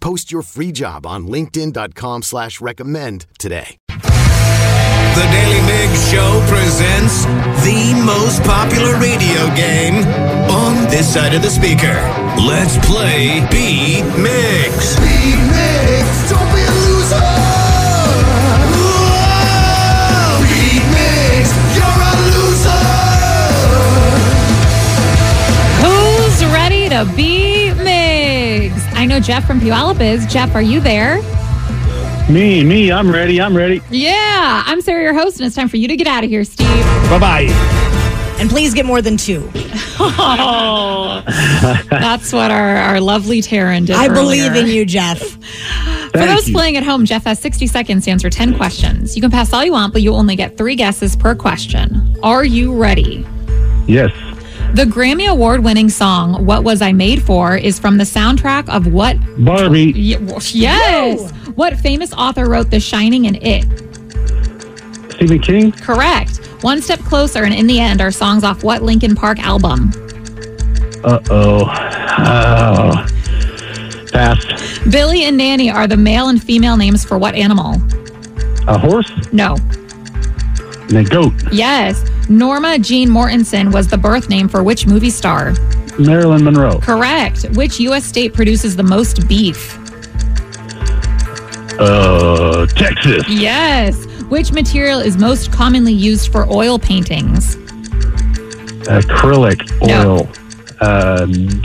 Post your free job on linkedin.com slash recommend today. The Daily Mig Show presents the most popular radio game on this side of the speaker. Let's play Beat Migs. Beat Migs, don't be a loser. Beat Migs, you're a loser. Who's ready to be Migs? I know Jeff from Puyallup is. Jeff, are you there? Me, me, I'm ready. I'm ready. Yeah, I'm Sarah, your host, and it's time for you to get out of here, Steve. Bye bye. And please get more than two. Oh, that's what our, our lovely Taryn did. I believe in you, Jeff. For those you. playing at home, Jeff has 60 seconds to answer 10 questions. You can pass all you want, but you only get three guesses per question. Are you ready? Yes. The Grammy Award winning song, What Was I Made For, is from the soundtrack of what? Barbie. Y- w- yes. What famous author wrote The Shining and It? Stephen King. Correct. One Step Closer and In the End are songs off what Linkin Park album? Uh oh. Oh. Pass. Billy and Nanny are the male and female names for what animal? A horse No. And a goat. Yes. Norma Jean Mortensen was the birth name for which movie star? Marilyn Monroe. Correct. Which U.S. state produces the most beef? Uh, Texas. Yes. Which material is most commonly used for oil paintings? Acrylic No. oil. Um,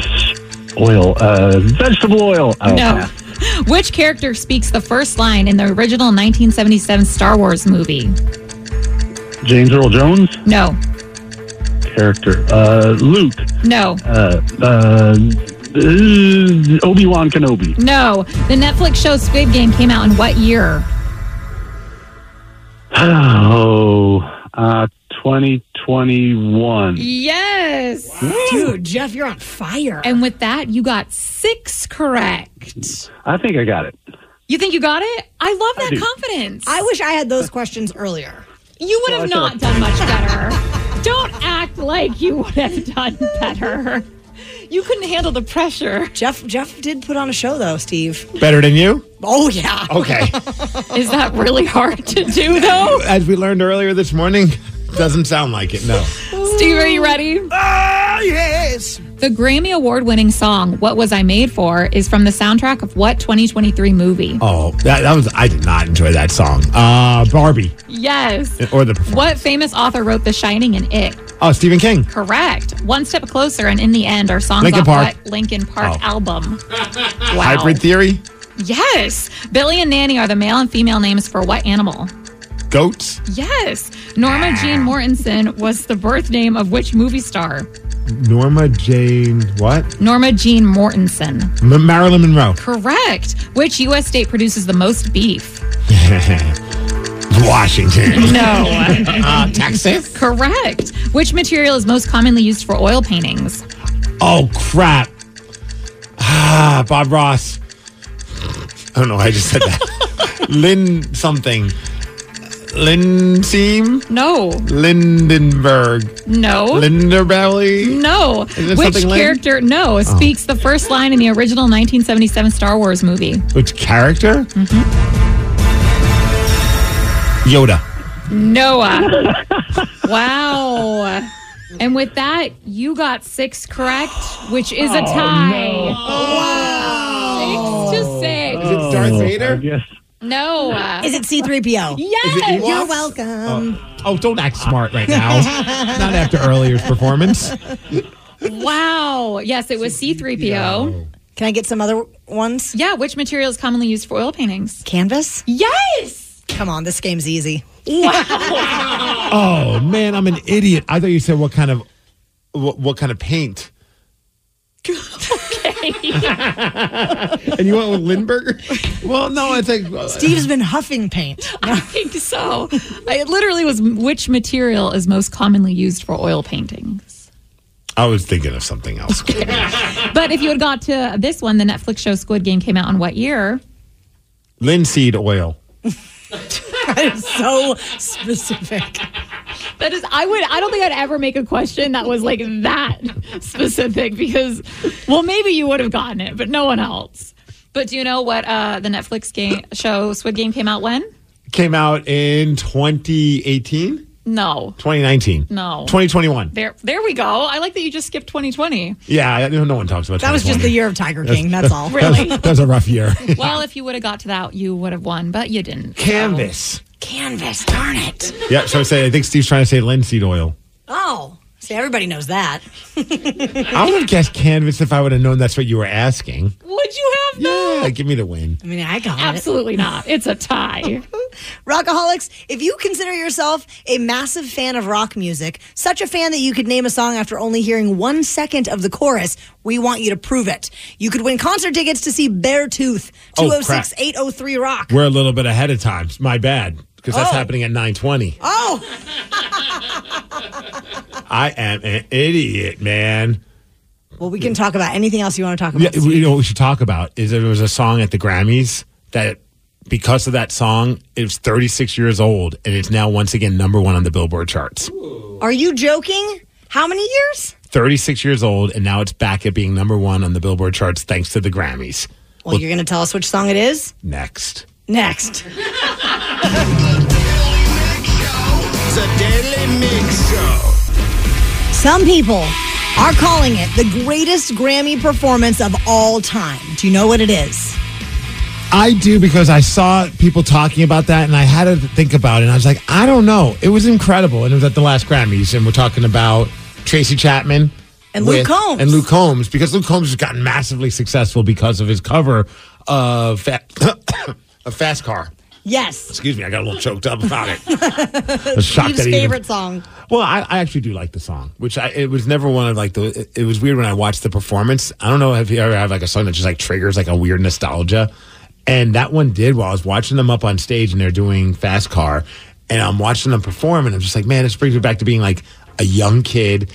oil. Uh, vegetable oil. Oh, No. pass. Which character speaks the first line in the original 1977 Star Wars movie? James Earl Jones. No. Character. Uh, Luke. No. Uh, uh, Obi Wan Kenobi. No. The Netflix show Squid Game came out in what year? Oh, uh, 2021. Yes. Dude, Jeff, you're on fire. And with that, you got six correct. I think I got it. You think you got it? I love that do. confidence. I wish I had those questions earlier. You would have not done much better. Don't act like you would have done better. You couldn't handle the pressure. Jeff Jeff did put on a show though, Steve. Better than you? Oh yeah. Okay. Is that really hard to do, though? As we learned earlier this morning, doesn't sound like it, no. Steve, are you ready? Ah, yes. The Grammy Award winning song, What Was I Made For, is from the soundtrack of what 2023 movie? Oh, that, that was, I did not enjoy that song. Uh, Barbie. Yes. Or the performance. What famous author wrote The Shining and It? Oh, Stephen King. Correct. One Step Closer and In the End are songs Linkin off Park. what Linkin Park Oh. album? Wow. Hybrid Theory. Yes. Billy and Nanny are the male and female names for what animal? Goats. Yes. Norma Jean Mortensen was the birth name of which movie star? Norma Jane, what? Norma Jean Mortensen. M- Marilyn Monroe. Correct. Which U.S. state produces the most beef? Washington. No. Uh, Texas. Correct. Which material is most commonly used for oil paintings? Oh, crap. Ah, Bob Ross. I don't know why I just said that. Lynn something. Lynn No. Lindenberg. No. Linderbelly? no. it Which something Lynn? character, no, oh. speaks the first line in the original 1977 Star Wars movie? Which character? Mm-hmm. Yoda. Noah. wow. And with that, you got six correct, which is a oh, tie. Wow, Six to six. Is it Darth I Vader? guess. No. uh, Is it C3PO? yes. You're welcome. Oh, don't act smart right now. Not after earlier's performance. Wow. Yes, it was C3PO. Can I get some other ones? Yeah, which material is commonly used for oil paintings? Canvas? Yes. Come on, this game's easy. Oh man, I'm an idiot. I thought you said what kind of what, what kind of paint. and you went with Lindberger? Well, no, I think uh, Steve's been huffing paint. I think so. I, it literally was which material is most commonly used for oil paintings. I was thinking of something else. But if you had got to this one, the Netflix show Squid Game came out in what year? Linseed oil. That is so specific. That is, I would, I don't think I'd ever make a question that was like that specific because, well, maybe you would have gotten it, but no one else. But do you know what uh, the Netflix game show Squid Game came out when? Came out in 2018, No, 2019, No. 2021. there, there we go. I like that you just skipped 2020. Yeah, no one talks about That was just the year of Tiger King. That's all. Really? That was a rough year. well, if you would have got to that, you would have won, but you didn't. Canvas. Canvas, darn it. Yeah, so I say I think Steve's trying to say linseed oil. Oh, see, everybody knows that. I would have guessed canvas if I would have known that's what you were asking. Would you have? though? Yeah, give me the win. I mean, I got it. Absolutely not. It's a tie. Rockaholics, if you consider yourself a massive fan of rock music, such a fan that you could name a song after only hearing one second of the chorus, we want you to prove it. You could win concert tickets to see Beartooth, Oh, 206 803 Rock. We're a little bit ahead of time. My bad. Because that's Oh. happening at 920. Oh, I am an idiot, man. well, we can talk about anything else you want to talk about. Yeah, you know what we should talk about is there was a song at the Grammys that because of that song, it was 36 years old and it's now once again number one on the Billboard charts. Are you joking? How many years? 36 years old and now it's back at being number one on the Billboard charts thanks to the Grammys. Well, you're going to tell us which song it is? Next. Next. The Daily Mig Show. Some people are calling it the greatest Grammy performance of all time. Do you know what it is? I do because I saw people talking about that and I had to think about it. And I was like, I don't know. It was incredible. And it was at the last Grammys. And we're talking about Tracy Chapman And Luke Combs. And Luke Combs because Luke Combs has gotten massively successful because of his cover of, of Fast Car. Yes. Excuse me, I got a little choked up about it. I was shocked Steve's that he even- favorite song. well, I, I actually do like the song, which I, it was never one of like the. It, it was weird when I watched the performance. I don't know if you ever have like a song that just like triggers like a weird nostalgia, and that one did. While I was watching them up on stage and they're doing Fast Car, and I'm watching them perform, and I'm just like, man, this brings me back to being like a young kid.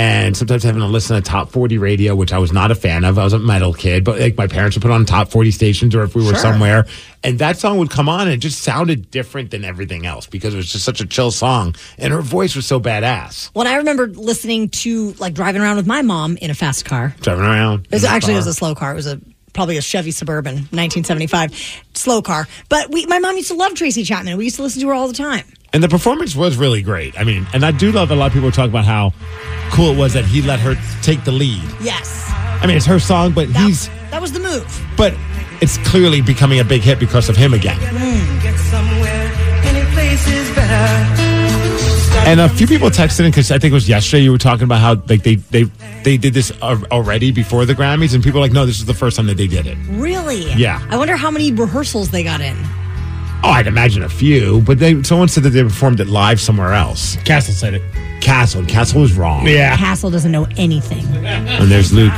And sometimes having to listen to top 40 radio, which I was not a fan of. I was a metal kid, but like my parents would put on top 40 stations or if we were somewhere. And that song would come on and it just sounded different than everything else because it was just such a chill song. And her voice was so badass. When I remember listening to, like, driving around with my mom in a fast car. Driving around. It was actually it was a slow car. It was a probably a Chevy Suburban, 1975, slow car. But we, my mom used to love Tracy Chapman. We used to listen to her all the time. And the performance was really great. I mean, and I do love that a lot of people talk about how cool it was that he let her take the lead. Yes, I mean, it's her song, but that, he's, that was the move. but it's clearly becoming a big hit because of him again. And a few people texted in because I think it was yesterday you were talking about how like they they they did this already before the Grammys, and people are like, no, this is the first time that they did it. Really? Yeah. I wonder how many rehearsals they got in. Oh, I'd imagine a few, but they someone said that they performed it live somewhere else. Castle said it. Castle, Castle was wrong. Yeah. Castle doesn't know anything. And there's Luke.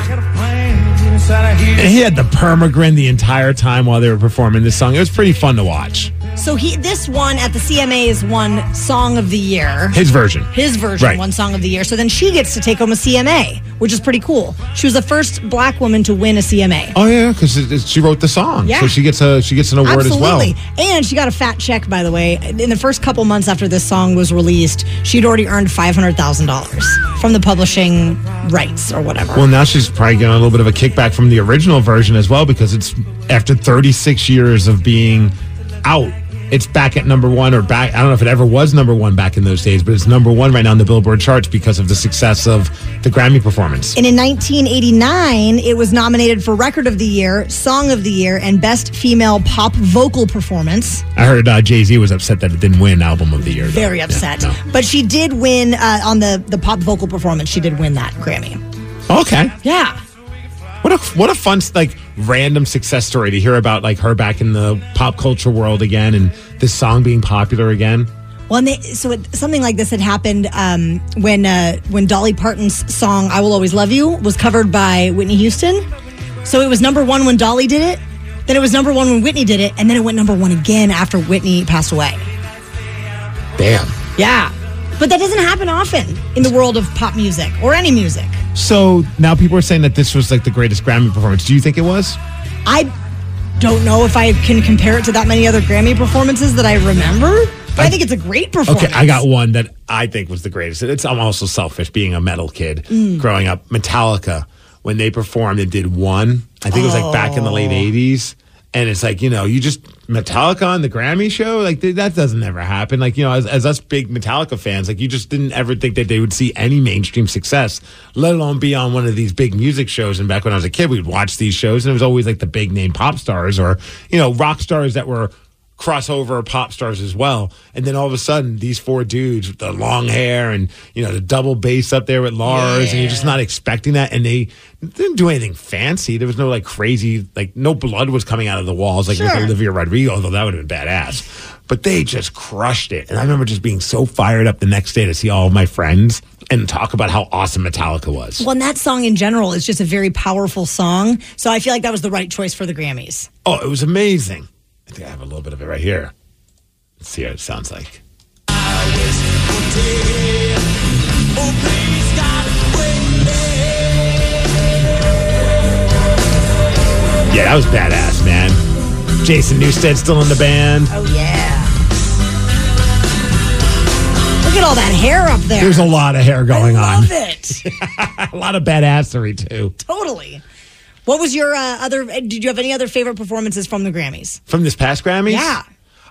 And he had the permagrin the entire time while they were performing this song. It was pretty fun to watch. So he this one at the CMAs won Song of the Year. His version. His version Right. won Song of the Year. So then she gets to take home a CMA, which is pretty cool. She was the first black woman to win a CMA. Oh yeah, because she wrote the song, Yeah. so she gets a she gets an award Absolutely. as well. And she got a fat check, by the way. In the first couple months after this song was released, she'd already earned $500,000 from the publishing rights or whatever. Well, now she's probably getting a little bit of a kickback from the original version as well because it's after 36 years of being out it's back at number one or back. I don't know if it ever was number one back in those days, but it's number one right now on the Billboard charts because of the success of the Grammy performance. And in 1989, it was nominated for Record of the Year, Song of the Year, and Best Female Pop Vocal Performance. I heard uh, Jay Z was upset that it didn't win Album of the Year. though. Very Yeah, upset. no. But she did win uh, on the, the pop vocal performance. She did win that Grammy. Okay. Yeah. What a what a fun like random success story to hear about like her back in the pop culture world again and this song being popular again. Well, and they, so it, something like this had happened um, when uh, when Dolly Parton's song "I Will Always Love You" was covered by Whitney Houston. So it was number one when Dolly did it. Then it was number one when Whitney did it, and then it went number one again after Whitney passed away. Damn. Yeah, but that doesn't happen often in the world of pop music or any music. So now people are saying that this was like the greatest Grammy performance. Do you think it was? I don't know if I can compare it to that many other Grammy performances that I remember. But I, think it's a great performance. Okay, I got one that I think was the greatest. It's I'm also selfish being a metal kid Mm. growing up. Metallica when they performed and did one. I think it was like back in the late Oh. '80s, and it's like you know you just Metallica on the Grammy show like th- that doesn't ever happen. Like you know as, as us big Metallica fans, like you just didn't ever think that they would see any mainstream success, let alone be on one of these big music shows. And back when I was a kid, we'd watch these shows, and it was always like the big name pop stars or you know rock stars that were crossover pop stars as well. And then all of a sudden, these four dudes with the long hair and you know the double bass up there with Lars, and you're just not expecting that. And they didn't do anything fancy. There was no like crazy, like no blood was coming out of the walls like with Sure. Olivia Rodrigo, although that would have been badass. But they just crushed it. And I remember just being so fired up the next day to see all of my friends and talk about how awesome Metallica was. Well, and that song in general is just a very powerful song. So I feel like that was the right choice for the Grammys. Oh, it was amazing. I think I have a little bit of it right here. Let's see what it sounds like. Yeah, that was badass, man. Jason Newsted still in the band. Oh, yeah. Look at all that hair up there. There's a lot of hair going on. I on. love it. A lot of badassery too. totally. What was your uh, other? Did you have any other favorite performances from the Grammys? From this past Grammys? Yeah.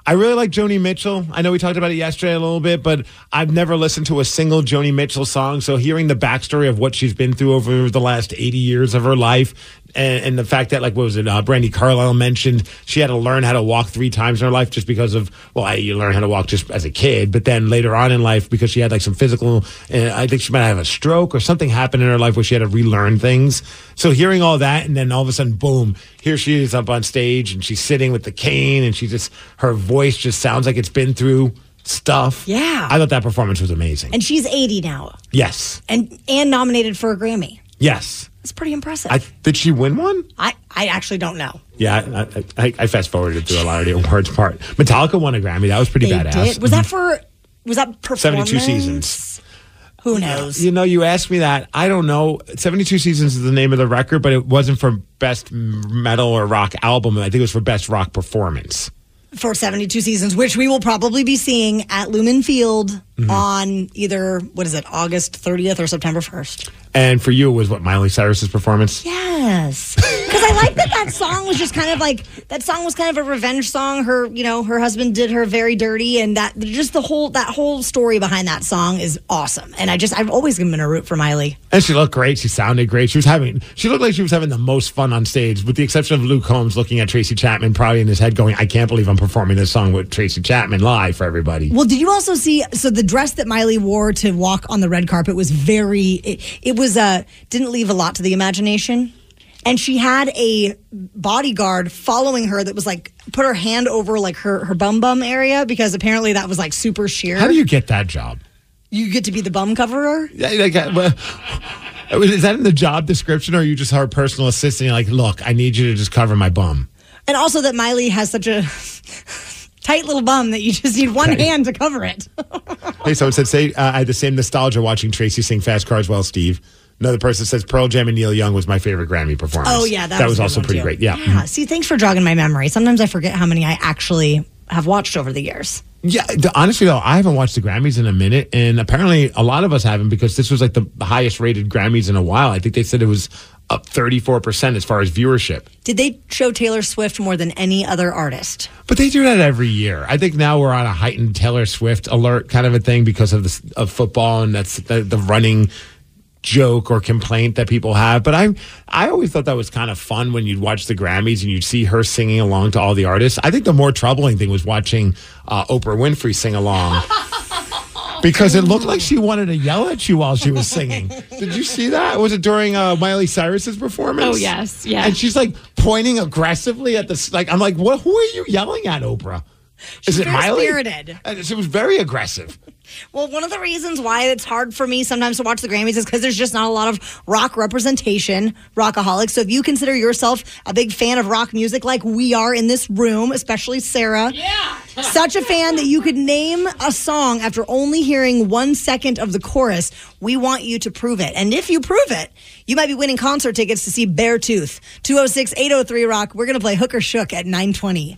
I really like Joni Mitchell. I know we talked about it yesterday a little bit, but I've never listened to a single Joni Mitchell song. So hearing the backstory of what she's been through over the last 80 years of her life and, and the fact that, like, what was it? Uh, Brandi Carlile mentioned she had to learn how to walk three times in her life just because of, well, I, you learn how to walk just as a kid, but then later on in life, because she had like some physical, uh, I think she might have a stroke or something happened in her life where she had to relearn things. So hearing all that, and then all of a sudden, boom, here she is up on stage and she's sitting with the cane and she just, her voice just sounds like it's been through stuff. Yeah. I thought that performance was amazing. And she's 80 now, yes. and and nominated for a Grammy. Yes. That's pretty impressive. I, I did she win one? I, actually don't know. Yeah, I, I, I fast forwarded through a lot of the awards part. Metallica won a Grammy. That was pretty They badass. did. Was that for? Was that performance? 72 seasons. Who knows? You know, you asked me that. I don't know. 72 Seasons is the name of the record, but it wasn't for best metal or rock album. I think it was for best rock performance. for 72 seasons, which we will probably be seeing at Lumen Field Mm-hmm. on either, what is it, August 30th or September 1st. And for you, it was what Miley Cyrus's performance. Yes. Because I like that that song was just kind of like, that song was kind of a revenge song. Her, you know, her husband did her very dirty and that, just the whole, that whole story behind that song is awesome. And I just, I've always been a root for Miley. And she looked great. She sounded great. She was having, she looked like she was having the most fun on stage, with the exception of Luke Combs looking at Tracy Chapman, probably in his head going, I can't believe I'm performing this song with Tracy Chapman live for everybody. Well, did you also see? So the dress that Miley wore to walk on the red carpet was very. It, it was uh didn't leave a lot to the imagination, and she had a bodyguard following her that was like put her hand over like her her bum bum area because apparently that was like super sheer. How do you get that job? you get to be the bum coverer? Yeah, like, uh, well, Is that in the job description, or are you just her personal assistant? You're like, look, I need you to just cover my bum. And also that Miley has such a tight little bum that you just need one Okay. hand to cover it. Hey, someone said, say, uh, I had the same nostalgia watching Tracy sing Fast Cars Well, Steve. Another person says Pearl Jam and Neil Young was my favorite Grammy performance. Oh yeah, that, was, was, also pretty too. great. Yeah. Yeah. See, thanks for jogging my memory. Sometimes I forget how many I actually have watched over the years. Yeah, honestly though, I haven't watched the Grammys in a minute, and apparently a lot of us haven't because this was like the highest rated Grammys in a while. I think they said it was up 34% as far as viewership. Did they show Taylor Swift more than any other artist? But they do that every year. I think now we're on a heightened Taylor Swift alert kind of a thing because of the of football and that's the, the running joke or complaint that people have. But I I always thought that was kind of fun when you'd watch the Grammys and you'd see her singing along to all the artists. I think the more troubling thing was watching uh, Oprah Winfrey sing along. Because it looked like she wanted to yell at you while she was singing. Did you see that? Was it during uh, Miley Cyrus's performance? Oh, yes, yes. And she's like pointing aggressively at the like. I'm like, what? Who are you yelling at, Oprah? Is it very Miley? spirited. Uh, and it was very aggressive. Well, one of the reasons why it's hard for me sometimes to watch the Grammys is because there's just not a lot of rock representation, rockaholics. So if you consider yourself a big fan of rock music like we are in this room, especially Sarah, yeah. such a fan that you could name a song after only hearing one second of the chorus, we want you to prove it. And if you prove it, you might be winning concert tickets to see Beartooth. 206 803 Rock. We're going to play Hook or Shook at 920.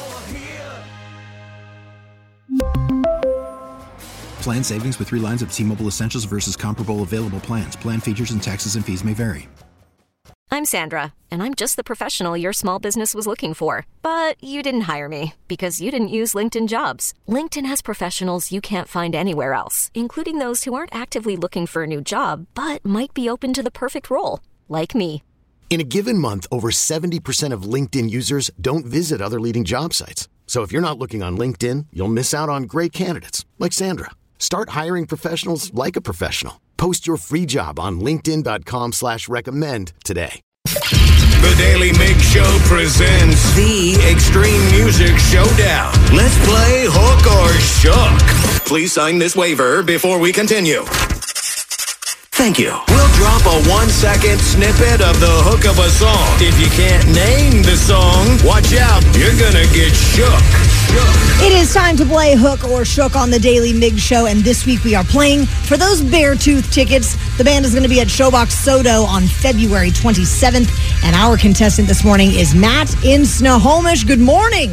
Plan savings with three lines of T Mobile Essentials versus comparable available plans. Plan features and taxes and fees may vary. I'm Sandra, and I'm just the professional your small business was looking for. But you didn't hire me because you didn't use LinkedIn jobs. LinkedIn has professionals you can't find anywhere else, including those who aren't actively looking for a new job but might be open to the perfect role, like me. In a given month, over 70% of LinkedIn users don't visit other leading job sites. So if you're not looking on LinkedIn, you'll miss out on great candidates like Sandra. Start hiring professionals like a professional. Post your free job on linkedin.com slash recommend today. The Daily Mig Show presents the Extreme Music Showdown. Let's play Hook or Shook. Please sign this waiver before we continue. Thank you. We'll drop a one second snippet of the hook of a song. If you can't name the song, watch out. You're gonna get shook. It is time to play Hook or Shook on the Daily Mig Show, and this week we are playing for those Beartooth tickets. The band is going to be at Showbox SoDo on February 27th, and our contestant this morning is Matt in Snohomish. Good morning.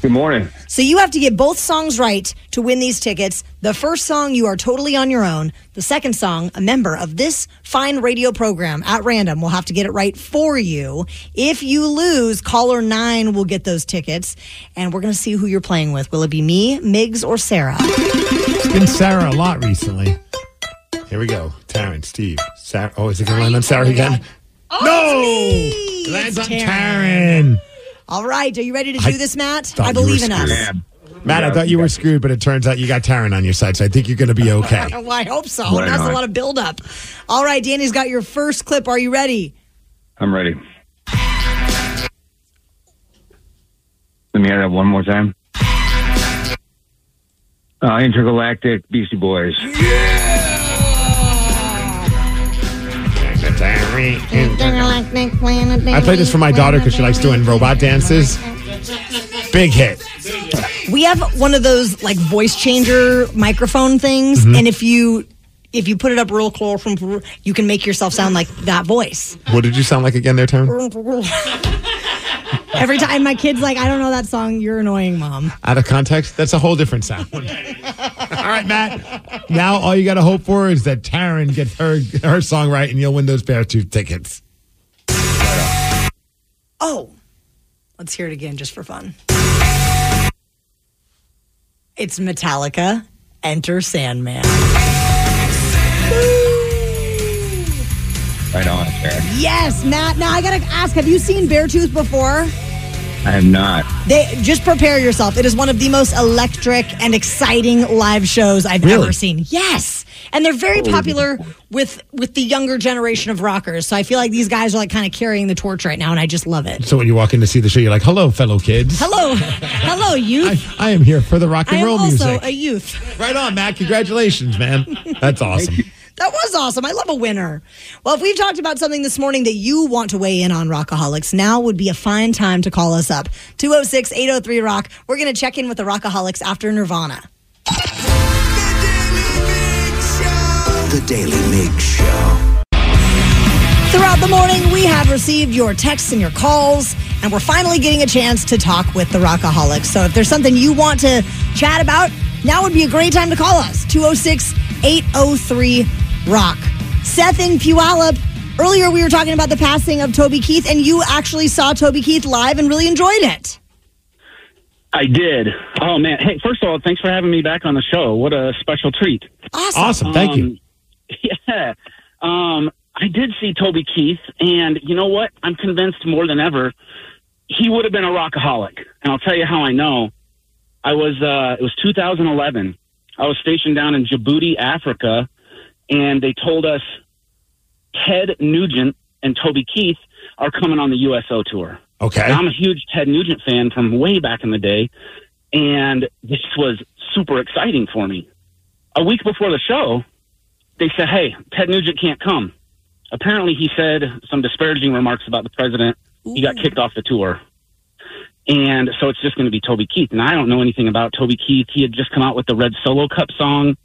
Good morning. So you have to get both songs right to win these tickets. The first song, you are totally on your own. The second song, a member of this fine radio program at random will have to get it right for you. If you lose, caller nine will get those tickets. And we're going to see who you're playing with. Will it be me, Miggs, or Sarah? It's been Sarah a lot recently. Here we go. Taryn, Steve. Sarah. Oh, is it going to land on Sarah again? Oh, no! It lands on Taryn. All right. Are you ready to do I this, Matt? I believe in us. screwed. Matt, I thought you were screwed, but it turns out you got Taryn on your side, so I think you're going to be okay. well, I hope so. Why That's a lot of buildup. All right, Danny's got your first clip. Are you ready? I'm ready. Let me hear that one more time. Uh, Intergalactic Beastie Boys. I play this for my daughter because she likes doing robot dances. Big hit. We have one of those like voice changer microphone things, Mhm. and if you if you put it up real close, from you can make yourself sound like that voice. What did you sound like again there, Taryn? Every time my kid's like, I don't know that song, you're annoying, mom. Out of context, that's a whole different sound. all right, Matt. Now all you got to hope for is that Taryn gets her her song right, and you'll win those Beartooth tickets. Oh, let's hear it again just for fun. It's Metallica. Enter Sandman. Right on, Sarah. Yes, Matt. Now I gotta ask: Have you seen Beartooth before? I have not. They just prepare yourself. It is one of the most electric and exciting live shows I've Really? ever seen. Yes, and they're very popular with with the younger generation of rockers. So I feel like these guys are like kind of carrying the torch right now, and I just love it. So when you walk in to see the show, you're like, "Hello, fellow kids. Hello, hello, youth. I am here for the rock I, and am roll also music." a youth. right on, Matt. Congratulations, man. That's awesome. That was awesome. I love a winner. Well, if we've talked about something this morning that you want to weigh in on Rockaholics, now would be a fine time to call us up. 206 803 Rock. We're going to check in with the Rockaholics after Nirvana. The Daily Mig Show. Throughout the morning, we have received your texts and your calls, and we're finally getting a chance to talk with the Rockaholics. So if there's something you want to chat about, now would be a great time to call us 206 803 Rock. Seth in Puyallup. Earlier, we were talking about the passing of Toby Keith, and you actually saw Toby Keith live and really enjoyed it. I did. Oh man! Hey, first of all, thanks for having me back on the show. What a special treat. Awesome. Awesome. Thank you. Um, Yeah. Um, I did see Toby Keith, and you know what? I'm convinced more than ever he would have been a rockaholic. And I'll tell you how I know. I was uh, it was 2011. I was stationed down in Djibouti, Africa, and they told us Ted Nugent and Toby Keith are coming on the USO tour. Okay. And I'm a huge Ted Nugent fan from way back in the day, and this was super exciting for me. A week before the show, they said, "Hey, Ted Nugent can't come." Apparently, he said some disparaging remarks about the president. He got kicked off the tour, and so it's just going to be Toby Keith. And I don't know anything about Toby Keith. He had just come out with the Red Solo Cup song,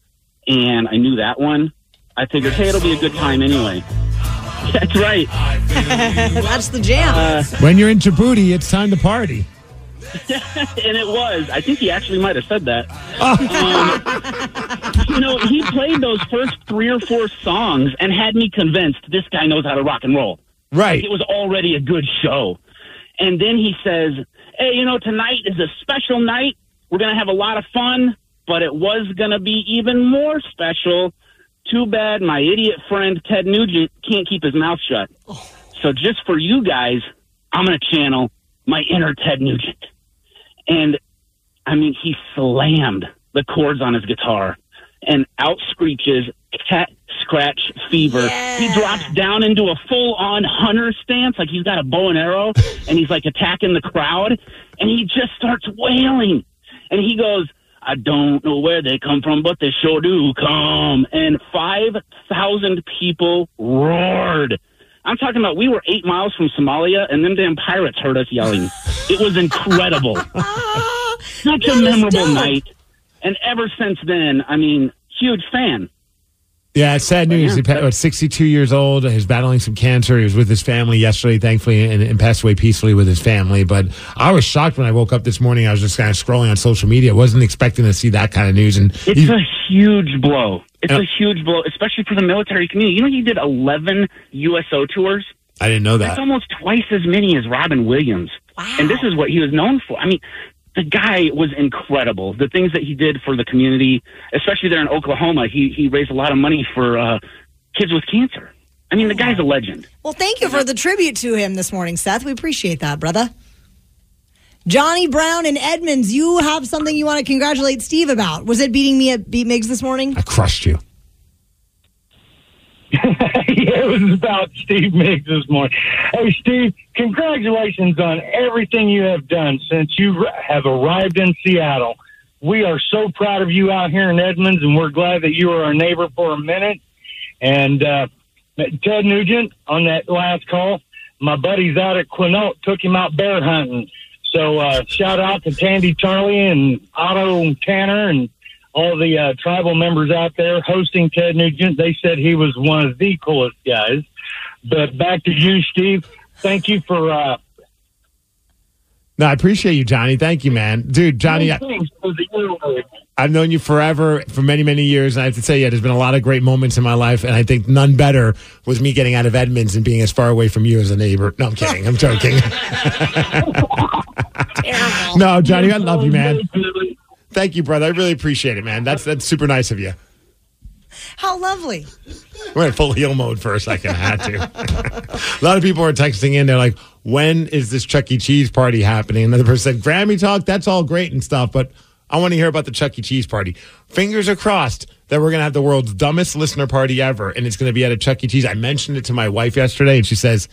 and I knew that one. I figured, hey, it'll be a good time anyway. That's right. That's the jam. Uh, When you're in Djibouti, it's time to party. and it was. I think he actually might have said that. Um, you know, he played those first three or four songs and had me convinced this guy knows how to rock and roll. Right. Like, it was already a good show. And then he says, Hey, you know, tonight is a special night. We're going to have a lot of fun, but it was going to be even more special. Too bad my idiot friend Ted Nugent can't keep his mouth shut. So just for you guys, I'm going to channel my inner Ted Nugent. And I mean, he slammed the chords on his guitar and out screeches cat scratch fever. He drops down into a full on hunter stance, like he's got a bow and arrow and he's like attacking the crowd and he just starts wailing. And he goes, I don't know where they come from, but they sure do come. And 5,000 people roared. I'm talking about we were eight miles from Somalia, and them damn pirates heard us yelling. It was incredible. Such a memorable night. And ever since then, I mean, huge fan. Yeah, it's sad news. He pa- was 62 years old. He's battling some cancer. He was with his family yesterday, thankfully, and, and passed away peacefully with his family. But I was shocked when I woke up this morning. I was just kind of scrolling on social media. I wasn't expecting to see that kind of news. And It's he- a huge blow. It's Yeah. a huge blow, especially for the military community. You know, he did 11 USO tours. I didn't know that. That's almost twice as many as Robin Williams. Wow. And this is what he was known for. I mean, the guy was incredible. The things that he did for the community, especially there in Oklahoma, he he raised a lot of money for uh, kids with cancer. I mean, the guy's a legend. Well, thank you for the tribute to him this morning, Seth. We appreciate that, brother. Johnny Brown and Edmonds, you have something you want to congratulate Steve about. Was it beating me at Beat Migs this morning? I crushed you. yeah, it was about Steve Miggs this morning. Hey, Steve, congratulations on everything you have done since you have arrived in Seattle. We are so proud of you out here in Edmonds, and we're glad that you were our neighbor for a minute. And uh, Ted Nugent on that last call, my buddies out at Quinault took him out bear hunting. So uh, shout out to Tandy Charlie and Otto Tanner and all the uh, tribal members out there hosting Ted Nugent. They said he was one of the coolest guys. But back to you, Steve. Thank you for uh, No, I appreciate you, Johnny. Thank you, man. Dude, Johnny, I, things for the airwaves. I've known you forever for many, many years. And I have to tell you, there's been a lot of great moments in my life. And I think none better was me getting out of Edmonds and being as far away from you as a neighbor. No, I'm kidding. I'm joking. no, Johnny, I love you, man. Thank you, brother. I really appreciate it, man. That's that's super nice of you. How lovely. We're in full heel mode for a second. I had to. a lot of people are texting in. They're like, when is this Chuck E. Cheese party happening? Another person said, Grammy talk, that's all great and stuff, but I want to hear about the Chuck E. Cheese party. Fingers are crossed that we're going to have the world's dumbest listener party ever, and it's going to be at a Chuck E. Cheese. I mentioned it to my wife yesterday, and she says,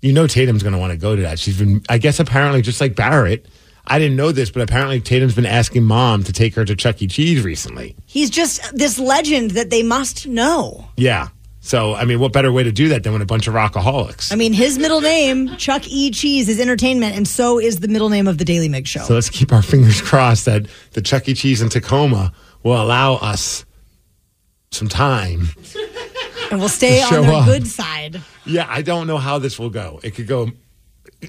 you know, Tatum's going to want to go to that. She's been, I guess, apparently, just like Barrett. I didn't know this, but apparently Tatum's been asking mom to take her to Chuck E. Cheese recently. He's just this legend that they must know. Yeah. So, I mean, what better way to do that than with a bunch of rockaholics? I mean, his middle name, Chuck E. Cheese, is entertainment, and so is the middle name of the Daily Mig Show. So let's keep our fingers crossed that the Chuck E. Cheese in Tacoma will allow us some time. and we'll stay on the good side. Yeah, I don't know how this will go. It could go.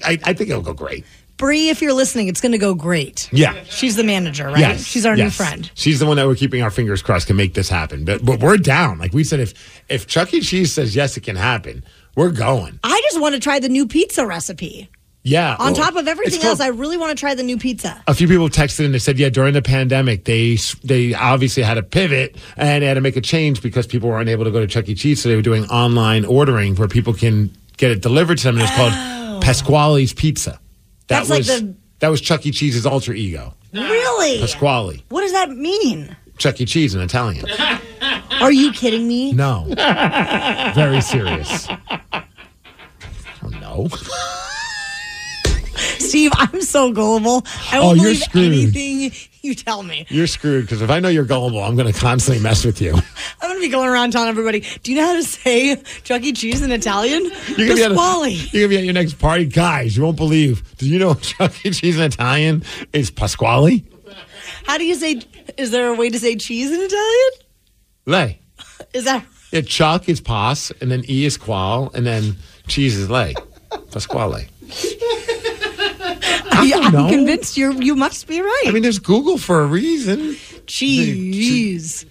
I, I think it'll go great. Bree, if you're listening, it's going to go great. Yeah. She's the manager, right? Yes. She's our new friend. She's the one that we're keeping our fingers crossed can make this happen. But but we're down. Like we said, if if Chuck E. Cheese says yes, it can happen. We're going. I just want to try the new pizza recipe. Yeah. On well, top of everything else, I really want to try the new pizza. a few people texted and they said, yeah, during the pandemic, they they obviously had to pivot and they had to make a change because people were unable to go to Chuck E. Cheese, so they were doing online ordering where people can get it delivered to them, and it's called oh. Pasquale's Pizza. That. That's like was the- that was Chuck E. Cheese's alter ego, Really? Pasquale. What does that mean? Chuck E. Cheese in Italian. Are you kidding me? No, very serious. I don't know. Steve, I'm so gullible. I Oh, won't you're believe screwed. anything you tell me. You're screwed because if I know you're gullible, I'm going to constantly mess with you. I'm going to be going around telling everybody, do you know how to say Chuck E. Cheese in Italian? You're gonna, be at Pasquale. you're gonna be at your next party, guys. You won't believe. Do you know Chuck E. Cheese in Italian is Pasquale? How do you say, is there a way to say cheese in Italian? Lei. Is that, Yeah, Chuck is pas, and then E is qual, and then cheese is lei. Pasquale. I don't am know. convinced you're, you must be right. I mean, there's Google for a reason. cheese.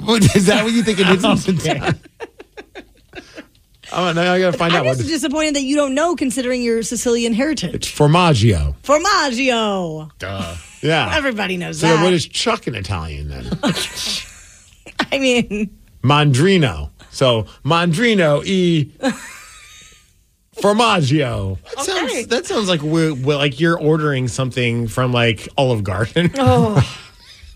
What, is that what you think it is? oh, now I gotta find I'm out what just disappointed that you don't know considering your Sicilian heritage. It's formaggio. Formaggio. Duh. Yeah. Everybody knows So that. what is Chuck in Italian then? I mean, Mondrino. So Mondrino e formaggio. That sounds, that sounds like we're, we're like you're ordering something from like Olive Garden. oh,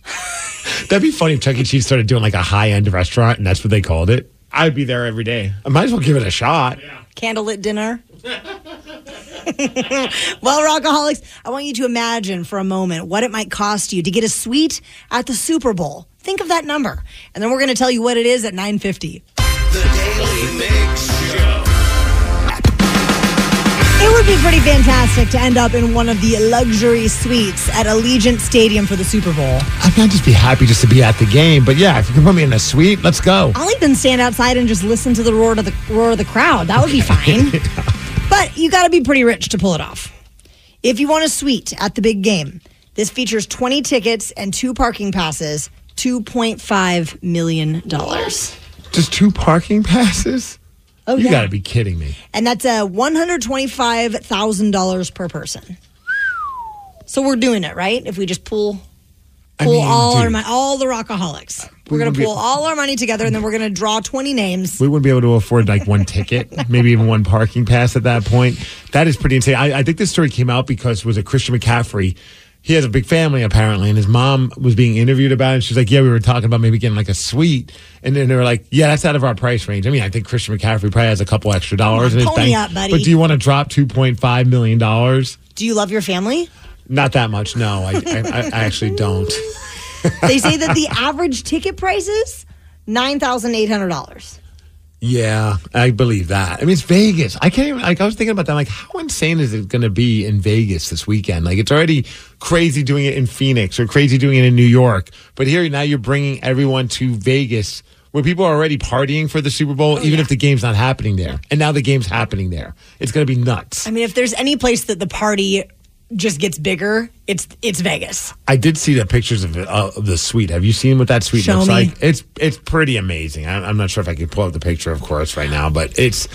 That'd be funny if Chuck E. Cheese started doing like a high end restaurant and that's what they called it. I'd be there every day. I might as well give it a shot. candlelit dinner. well, Rockaholics, I want you to imagine for a moment what it might cost you to get a suite at the Super Bowl. Think of that number, and then we're going to tell you what it is at 950. It would be pretty fantastic to end up in one of the luxury suites at Allegiant Stadium for the Super Bowl. I'd not just be happy just to be at the game, but yeah, if you can put me in a suite, let's go. I'll even stand outside and just listen to the roar of the roar of the crowd. That would be fine. but you got to be pretty rich to pull it off. If you want a suite at the big game, this features 20 tickets and two parking passes, 2.5 million dollars. Just two parking passes? Oh you yeah. gotta be kidding me. And that's uh, a $125,000 per person. So we're doing it, right? If we just pull I pull mean, all our dude. money, all the rockaholics. We We're going to pull all our money together and then we're going to draw 20 names. We wouldn't be able to afford like one ticket, maybe even one parking pass at that point. That is pretty insane. I, I think this story came out because it was a Christian McCaffrey? He has a big family apparently, and his mom was being interviewed about it. She's like, "Yeah, we were talking about maybe getting like a suite," and then they were like, "Yeah, that's out of our price range." I mean, I think Christian McCaffrey probably has a couple extra dollars in his Pony bank. up, buddy. But do you want to drop two point five million dollars? Do you love your family? Not that much. No, I, I, I I actually don't. They say that the average ticket price is $9,800. Yeah, I believe that. I mean, it's Vegas. I can't even, like, I was thinking about that. Like, how insane is it going to be in Vegas this weekend? Like, it's already crazy doing it in Phoenix or crazy doing it in New York. But here, now you're bringing everyone to Vegas where people are already partying for the Super Bowl, oh, even if the game's not happening there. And now the game's happening there. It's going to be nuts. I mean, if there's any place that the party just gets bigger, it's it's Vegas. I did see the pictures of, uh, of the suite. Have you seen what that suite Show looks me. like? It's it's pretty amazing. I, I'm not sure if I could pull up the picture, of course, right now, but it's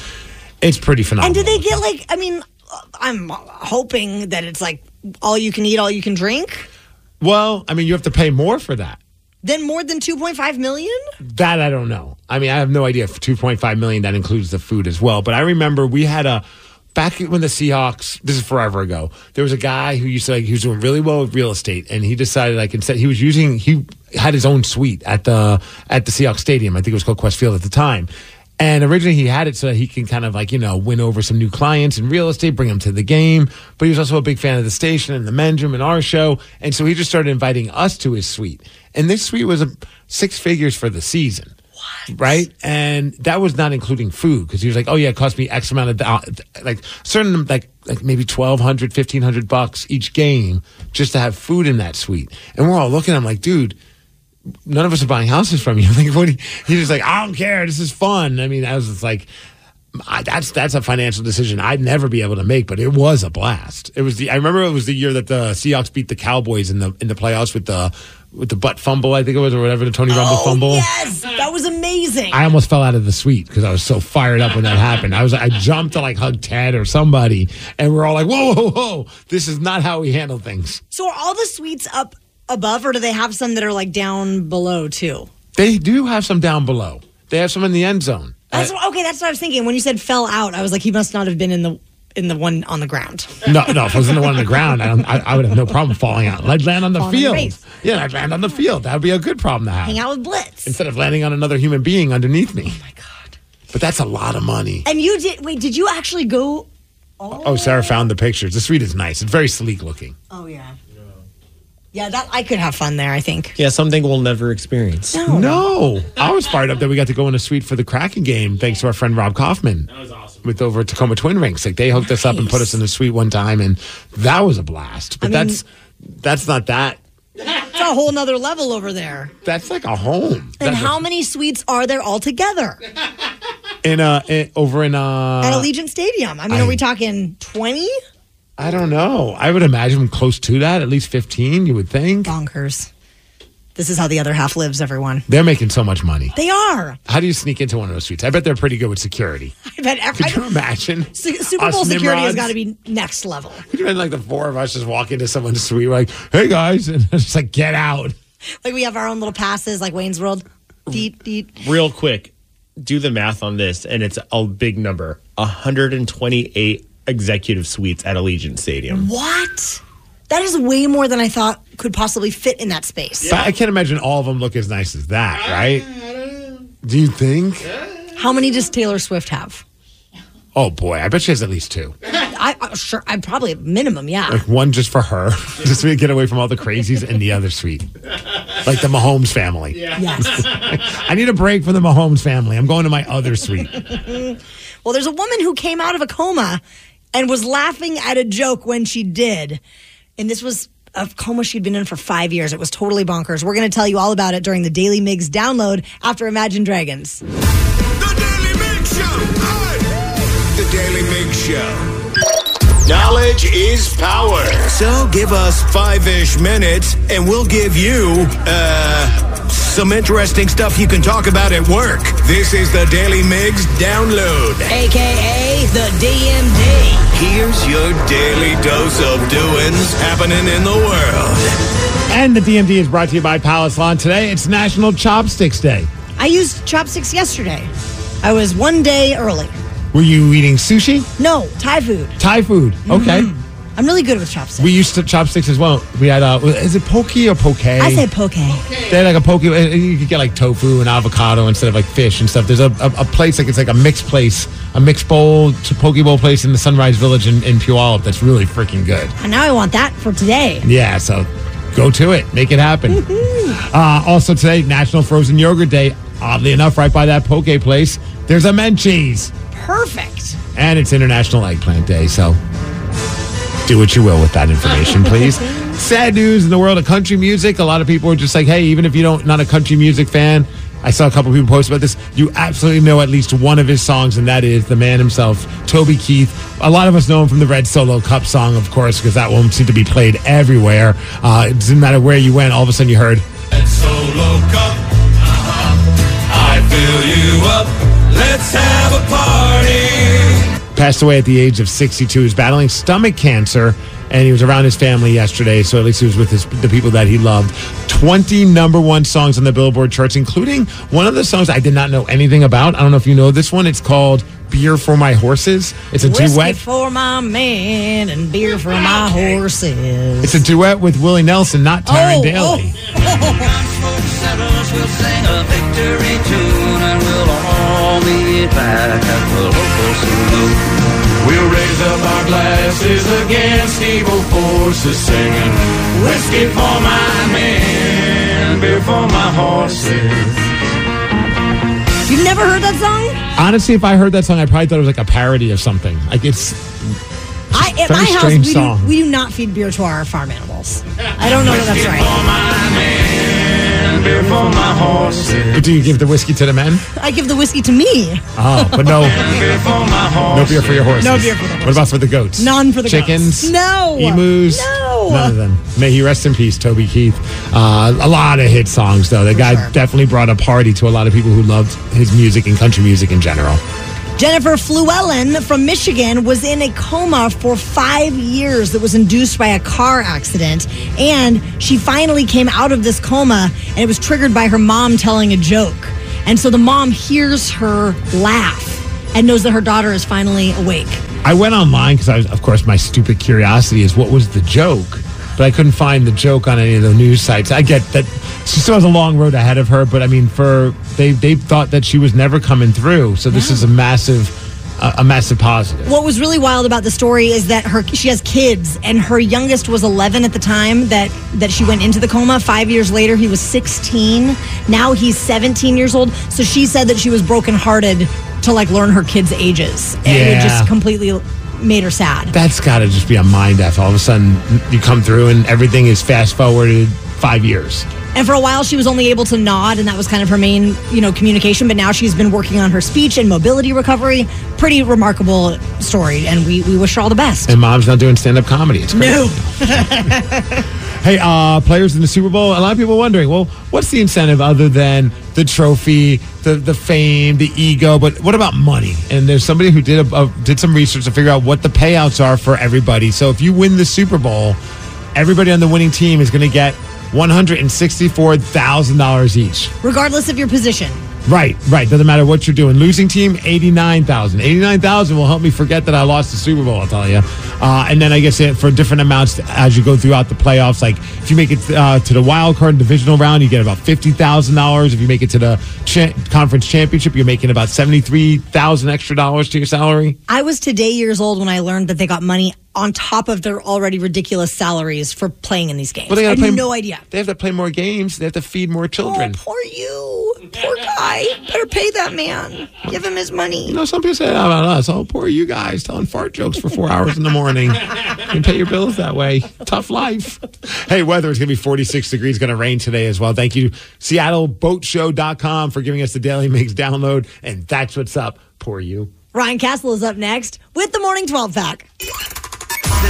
it's pretty phenomenal. And do they get like, I mean, I'm hoping that it's like all you can eat, all you can drink. Well, I mean, you have to pay more for that. Then more than 2.5 million? That I don't know. I mean, I have no idea if 2.5 million that includes the food as well. But I remember we had a back when the Seahawks. This is forever ago. There was a guy who used to like he was doing really well with real estate, and he decided like instead he was using he had his own suite at the at the Seahawks stadium. I think it was called Qwest Field at the time. And originally he had it so that he can kind of like, you know, win over some new clients in real estate, bring them to the game. But he was also a big fan of the station and the men's room and our show. And so he just started inviting us to his suite. And this suite was a six figures for the season. Right. And that was not including food because he was like, oh, yeah, it cost me X amount of, uh, like certain, like, like maybe 1200 1500 bucks each game just to have food in that suite. And we're all looking at him like, dude, none of us are buying houses from you. Like, what? He, he's just like, I don't care. This is fun. I mean, I was just like, I, that's that's a financial decision I'd never be able to make, but it was a blast. It was the I remember it was the year that the Seahawks beat the Cowboys in the in the playoffs with the with the butt fumble I think it was or whatever the Tony Romo Oh, fumble. yes. That was amazing. I almost fell out of the suite because I was so fired up when that happened. I was I jumped to like hug Ted or somebody, and we're all like, "Whoa, whoa, whoa! This is not how we handle things." So are all the suites up above, or do they have some that are like down below too? They do have some down below. They have some in the end zone. That's okay. That's what I was thinking when you said fell out. I was like, he must not have been in the in the one on the ground. No, no. If I was in the one on the ground, I, I, I would have no problem falling out. I'd land on the Fall on the field. face. yeah, I'd land on the field. That would be a good problem to have. Hang out with Blitz. Instead of landing on another human being underneath me. Oh my god! But that's a lot of money. And you did wait? Did you actually go? Oh, Sarah found the pictures. The suite is nice. It's very sleek looking. Oh yeah. Yeah, that I could have fun there. I think. Yeah, something we'll never experience. No, I was fired up that we got to go in a suite for the Kraken game, thanks to our friend Rob Kaufman. That was awesome. With over Tacoma Twin Rinks, like they hooked us up and put us in a suite one time, and that was a blast. But I mean- that's that's not that. It's a whole nother level over there. That's like a home. And That's how many suites are there altogether in uh in, over in uh at Allegiant Stadium? I mean, I- are we talking twenty? I don't know. I would imagine close to that, at least fifteen. You would think. Bonkers. This is how the other half lives. Everyone. They're making so much money. They are. How do you sneak into one of those suites? I bet they're pretty good with security. I bet. Every, Could you imagine? Su- Super Us Bowl security has Nimrods? got to be next level. Could you imagine like the four of us just walk into someone's suite, we're like, "Hey guys," and it's just like, "Get out." Like we have our own little passes, like Wayne's World. Deet, deet. Real quick, do the math on this, and it's a big number 128 executive suites at Allegiant Stadium. What? That is way more than I thought could possibly fit in that space. But I can't imagine all of them look as nice as that, right? Do you think? How many does Taylor Swift have? Oh boy, I bet she has at least two. I, I sure. I probably minimum. Yeah. Like one just for her, just to get away from all the crazies, and the other suite, like the Mahomes family. Yes. I need a break from the Mahomes family. I'm going to my other suite. well, there's a woman who came out of a coma and was laughing at a joke when she did, and this was a coma she'd been in for five years. It was totally bonkers. We're going to tell you all about it during the Daily Migs download after Imagine Dragons. The Daily Migs Show. The Daily MiG Show. Knowledge is power. So give us five ish minutes and we'll give you, uh, some interesting stuff you can talk about at work. This is the Daily Migs download. AKA the DMD. Here's your daily dose of doings happening in the world. And the DMD is brought to you by Palace Lawn. Today, it's National Chopsticks Day. I used chopsticks yesterday. I was one day early. Were you eating sushi? No, Thai food. Thai food. Okay. Mm-hmm. I'm really good with chopsticks. We used to chopsticks as well. We had uh, is it poke or poke? I say poke. They had like a poke. You could get like tofu and avocado instead of like fish and stuff. There's a, a, a place like it's like a mixed place, a mixed bowl, to poke bowl place in the Sunrise Village in, in Puyallup. That's really freaking good. And now I want that for today. Yeah, so go to it, make it happen. uh, also today, National Frozen Yogurt Day. Oddly enough, right by that poke place, there's a Menchie's, Perfect. and it's International Eggplant Day. So do what you will with that information, please. Sad news in the world of country music. A lot of people are just like, hey, even if you don't not a country music fan, I saw a couple people post about this. You absolutely know at least one of his songs, and that is the man himself, Toby Keith. A lot of us know him from the Red Solo Cup song, of course, because that one seemed to be played everywhere. Uh, it didn't matter where you went, all of a sudden you heard. Red Solo cup. I fill you up. Let's have a party. Passed away at the age of 62. He was battling stomach cancer, and he was around his family yesterday. So at least he was with his, the people that he loved. 20 number one songs on the Billboard charts, including one of the songs I did not know anything about. I don't know if you know this one. It's called Beer for My Horses. It's a Whiskey duet. for my man and beer for my horses. It's a duet with Willie Nelson, not Tyron Oh, Daly. Oh. Settlers will sing a victory tune and we'll all meet back at the local saloon. We'll raise up our glasses against evil forces, singing whiskey for my men, beer for my horses. You've never heard that song? Honestly, if I heard that song, I probably thought it was like a parody of something. Like it's I, at very my house, we do, we do not feed beer to our farm animals. I don't know that that's right. Beer for my horses. But do you give the whiskey to the men? I give the whiskey to me. Oh, but no, Beer for my no beer for your horses. No beer for the What about for the goats? None for the chickens. goats. No. emus. No. none of them. May he rest in peace, Toby Keith. Uh, a lot of hit songs, though. The guy definitely brought a party to a lot of people who loved his music and country music in general. Jennifer Flewellen from Michigan was in a coma for five years that was induced by a car accident. And she finally came out of this coma, and it was triggered by her mom telling a joke. And so the mom hears her laugh and knows that her daughter is finally awake. I went online because, I was, of course, my stupid curiosity is what was the joke, but I couldn't find the joke on any of the news sites. I get that she still has a long road ahead of her, but I mean, for they they thought that she was never coming through, so this is a massive, uh, a massive positive. What was really wild about the story is that her she has kids, and her youngest was 11 at the time that that she went into the coma. Five years later, he was 16. Now he's 17 years old. So she said that she was brokenhearted to like learn her kids' ages, and it just completely made her sad. That's got to just be a mind f. All of a sudden, you come through and everything is fast forwarded five years. And for a while, she was only able to nod, and that was kind of her main, you know, communication. But now she's been working on her speech and mobility recovery. Pretty remarkable story, and we, we wish her all the best. And mom's not doing stand up comedy. It's great. No. Hey, uh, players in the Super Bowl. A lot of people are wondering, well, what's the incentive other than the trophy, the the fame, the ego? But what about money? And there's somebody who did a, a, did some research to figure out what the payouts are for everybody. So if you win the Super Bowl, everybody on the winning team is going to get one hundred and sixty four thousand dollars each. Regardless of your position. Right, right. Doesn't matter what you're doing. Losing team, 89,000. 89,000 will help me forget that I lost the Super Bowl, I'll tell you. Uh, and then I guess it, for different amounts as you go throughout the playoffs, like if you make it uh, to the wild card divisional round, you get about $50,000. If you make it to the cha- conference championship, you're making about 73,000 extra dollars to your salary. I was today years old when I learned that they got money on top of their already ridiculous salaries for playing in these games. Well, they I gotta had play- no idea. They have to play more games. They have to feed more children. Oh, poor you. Poor guy. Better pay that man. Give him his money. You know, some people say that about us. Oh, poor you guys telling fart jokes for four hours in the morning. You can pay your bills that way. Tough life. Hey, weather is going to be 46 degrees, going to rain today as well. Thank you, SeattleBoatShow.com, for giving us the Daily Migs download. And that's what's up. Poor you. Ryan Castle is up next with the Morning 12 Pack.